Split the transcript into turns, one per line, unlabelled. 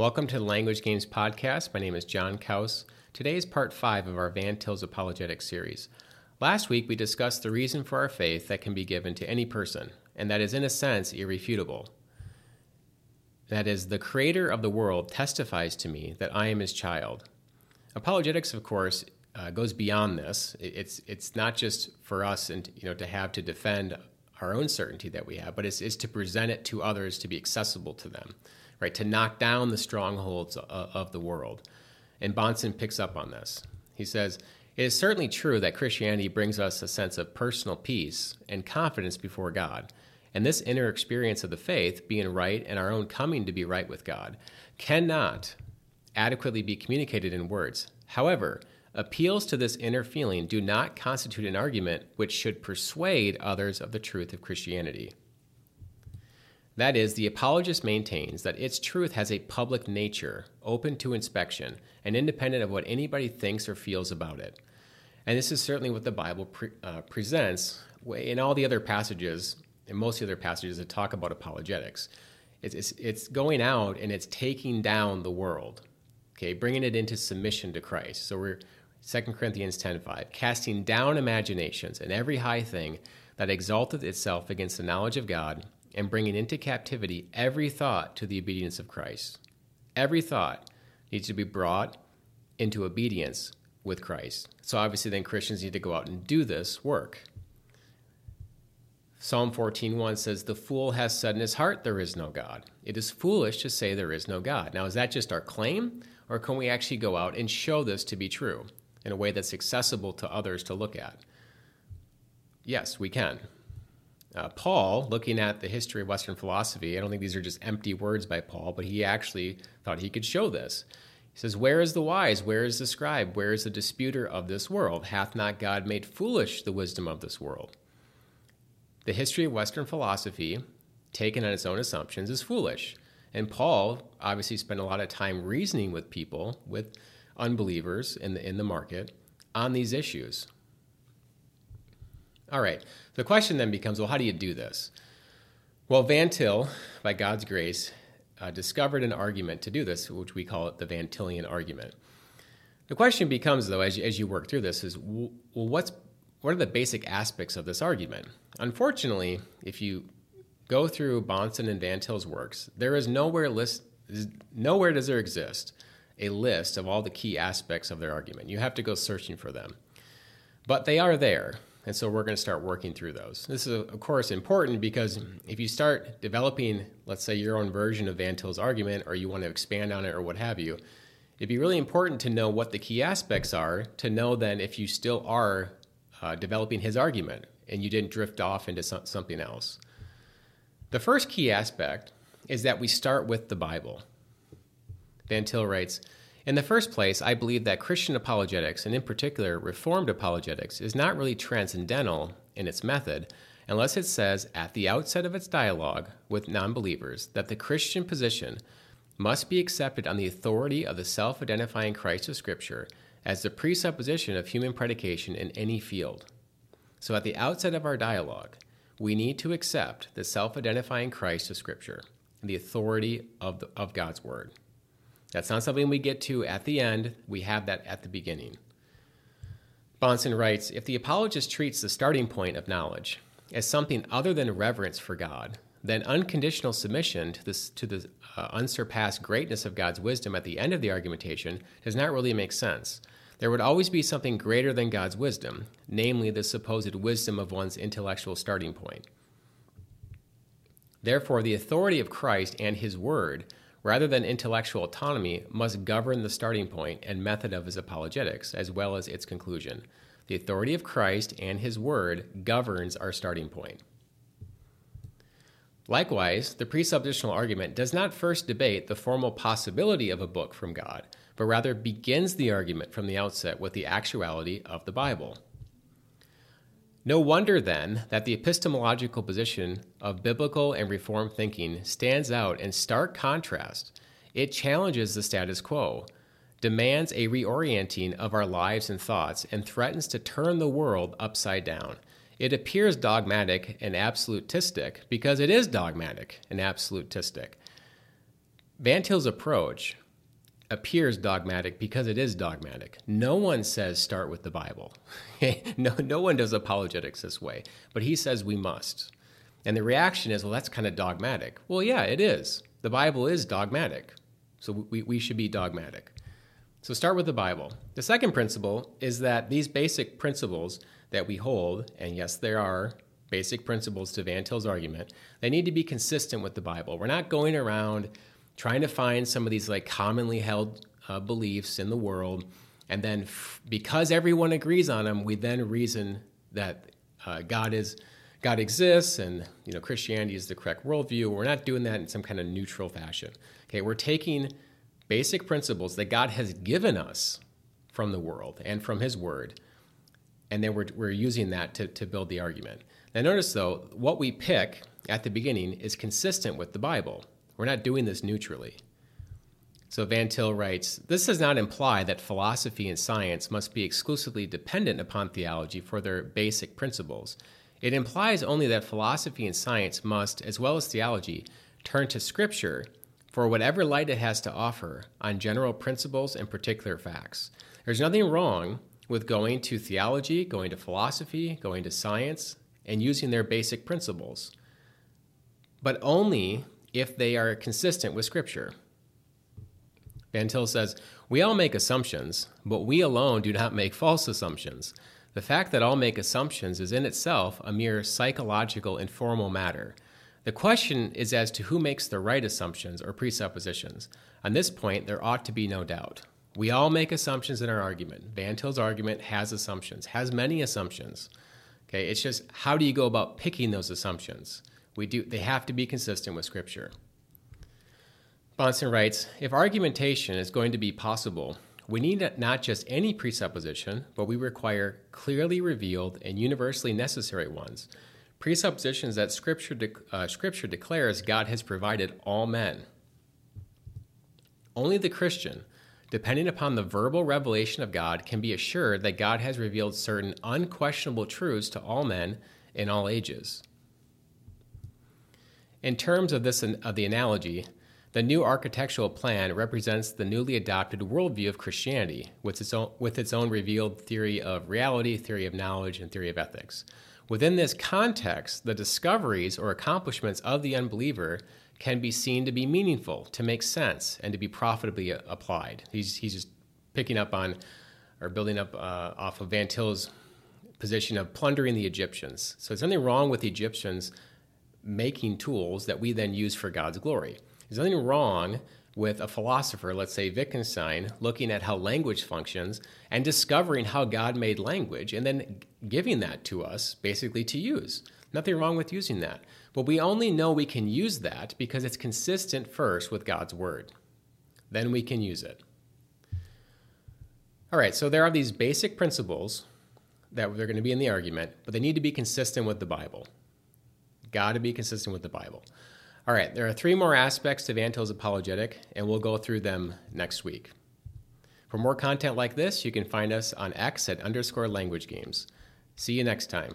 Welcome to the Language Games Podcast. My name is John Kaus. Today is part five of our Van Til's Apologetics series. Last week we discussed the reason for our faith that can be given to any person, and that is, in a sense, irrefutable. That is, the Creator of the world testifies to me that I am His child. Apologetics, of course, uh, goes beyond this. It's it's not just for us and you know to have to defend our own certainty that we have, but it's, it's to present it to others to be accessible to them right? To knock down the strongholds of the world. And Bahnsen picks up on this. He says, It is certainly true that Christianity brings us a sense of personal peace and confidence before God. And this inner experience of the faith, being right and our own coming to be right with God, cannot adequately be communicated in words. However, appeals to this inner feeling do not constitute an argument which should persuade others of the truth of Christianity. That is, the apologist maintains that its truth has a public nature, open to inspection, and independent of what anybody thinks or feels about it. And this is certainly what the Bible pre- uh, presents in all the other passages, in most of the other passages that talk about apologetics. It's, it's, it's going out and it's taking down the world, okay, bringing it into submission to Christ. So we're 2 Corinthians 10:5, casting down imaginations and every high thing that exalteth itself against the knowledge of God and bringing into captivity every thought to the obedience of Christ. Every thought needs to be brought into obedience with Christ. So obviously then Christians need to go out and do this work. Psalm 14:1 says the fool has said in his heart there is no God. It is foolish to say there is no God. Now is that just our claim or can we actually go out and show this to be true in a way that's accessible to others to look at? Yes, we can. Uh, Paul, looking at the history of Western philosophy, I don't think these are just empty words by Paul, but he actually thought he could show this. He says, Where is the wise? Where is the scribe? Where is the disputer of this world? Hath not God made foolish the wisdom of this world? The history of Western philosophy, taken on its own assumptions, is foolish. And Paul obviously spent a lot of time reasoning with people, with unbelievers in the, in the market, on these issues. All right. The question then becomes well, how do you do this? Well, Van Til, by God's grace, uh, discovered an argument to do this, which we call it the Van Tillian argument. The question becomes, though, as you, as you work through this, is well, what's what are the basic aspects of this argument? Unfortunately, if you go through Bahnsen and Van Til's works, there is nowhere list nowhere does there exist a list of all the key aspects of their argument. You have to go searching for them. But they are there. And so we're going to start working through those. This is, of course, important because if you start developing, let's say, your own version of Van Til's argument, or you want to expand on it, or what have you, it'd be really important to know what the key aspects are to know then if you still are uh, developing his argument and you didn't drift off into some, something else. The first key aspect is that we start with the Bible. Van Til writes, in the first place, I believe that Christian apologetics, and in particular Reformed apologetics, is not really transcendental in its method unless it says at the outset of its dialogue with non-believers that the Christian position must be accepted on the authority of the self identifying Christ of Scripture as the presupposition of human predication in any field. So, at the outset of our dialogue, we need to accept the self identifying Christ of Scripture, the authority of, the, of God's Word. That's not something we get to at the end, we have that at the beginning. Bahnsen writes If the apologist treats the starting point of knowledge as something other than reverence for God, then unconditional submission to, this, to the uh, unsurpassed greatness of God's wisdom at the end of the argumentation does not really make sense. There would always be something greater than God's wisdom, namely the supposed wisdom of one's intellectual starting point. Therefore, the authority of Christ and His Word rather than intellectual autonomy, must govern the starting point and method of his apologetics, as well as its conclusion. The authority of Christ and his word governs our starting point. Likewise, the presuppositional argument does not first debate the formal possibility of a book from God, but rather begins the argument from the outset with the actuality of the Bible. No wonder, then, that the epistemological position of biblical and Reformed thinking stands out in stark contrast. It challenges the status quo, demands a reorienting of our lives and thoughts, and threatens to turn the world upside down. It appears dogmatic and absolutistic because it is dogmatic and absolutistic. Van Til's approach appears dogmatic because it is dogmatic. No one says start with the Bible. no, no one does apologetics this way, but he says we must. And the reaction is, well, that's kind of dogmatic. Well, yeah, it is. The Bible is dogmatic. So we, we should be dogmatic. So start with the Bible. The second principle is that these basic principles that we hold, and yes, there are basic principles to Van Til's argument, they need to be consistent with the Bible. We're not going around trying to find some of these like commonly held uh, beliefs in the world, and then f- because everyone agrees on them, we then reason that uh, God is God exists and you know Christianity is the correct worldview. We're not doing that in some kind of neutral fashion. Okay, we're taking basic principles that God has given us from the world and from His Word, and then we're, we're using that to, to build the argument. Now, notice though, what we pick at the beginning is consistent with the Bible. We're not doing this neutrally. So Van Til writes This does not imply that philosophy and science must be exclusively dependent upon theology for their basic principles. It implies only that philosophy and science must, as well as theology, turn to Scripture for whatever light it has to offer on general principles and particular facts. There's nothing wrong with going to theology, going to philosophy, going to science, and using their basic principles, but only if they are consistent with Scripture. Van Til says, We all make assumptions, but we alone do not make false assumptions. The fact that all make assumptions is in itself a mere psychological and formal matter. The question is as to who makes the right assumptions or presuppositions. On this point, there ought to be no doubt. We all make assumptions in our argument. Van Til's argument has assumptions, has many assumptions. Okay, it's just how do you go about picking those assumptions? We do they have to be consistent with scripture. Bahnsen writes, if argumentation is going to be possible, we need not just any presupposition, but we require clearly revealed and universally necessary ones. Presuppositions that Scripture, de- uh, Scripture declares God has provided all men. Only the Christian, depending upon the verbal revelation of God, can be assured that God has revealed certain unquestionable truths to all men in all ages. In terms of this of the analogy, the new architectural plan represents the newly adopted worldview of Christianity, with its, own, with its own revealed theory of reality, theory of knowledge, and theory of ethics. Within this context, the discoveries or accomplishments of the unbeliever can be seen to be meaningful, to make sense, and to be profitably applied. He's, he's just picking up on or building up uh, off of Van Til's position of plundering the Egyptians. So there's nothing wrong with the Egyptians making tools that we then use for God's glory. There's nothing wrong with a philosopher, let's say Wittgenstein, looking at how language functions and discovering how God made language and then giving that to us basically to use. Nothing wrong with using that. But we only know we can use that because it's consistent first with God's word. Then we can use it. All right, so there are these basic principles that they're going to be in the argument, but they need to be consistent with the Bible. Got to be consistent with the Bible. All right, there are three more aspects to Van Til's apologetic, and we'll go through them next week. For more content like this, you can find us on X at underscore language games. See you next time.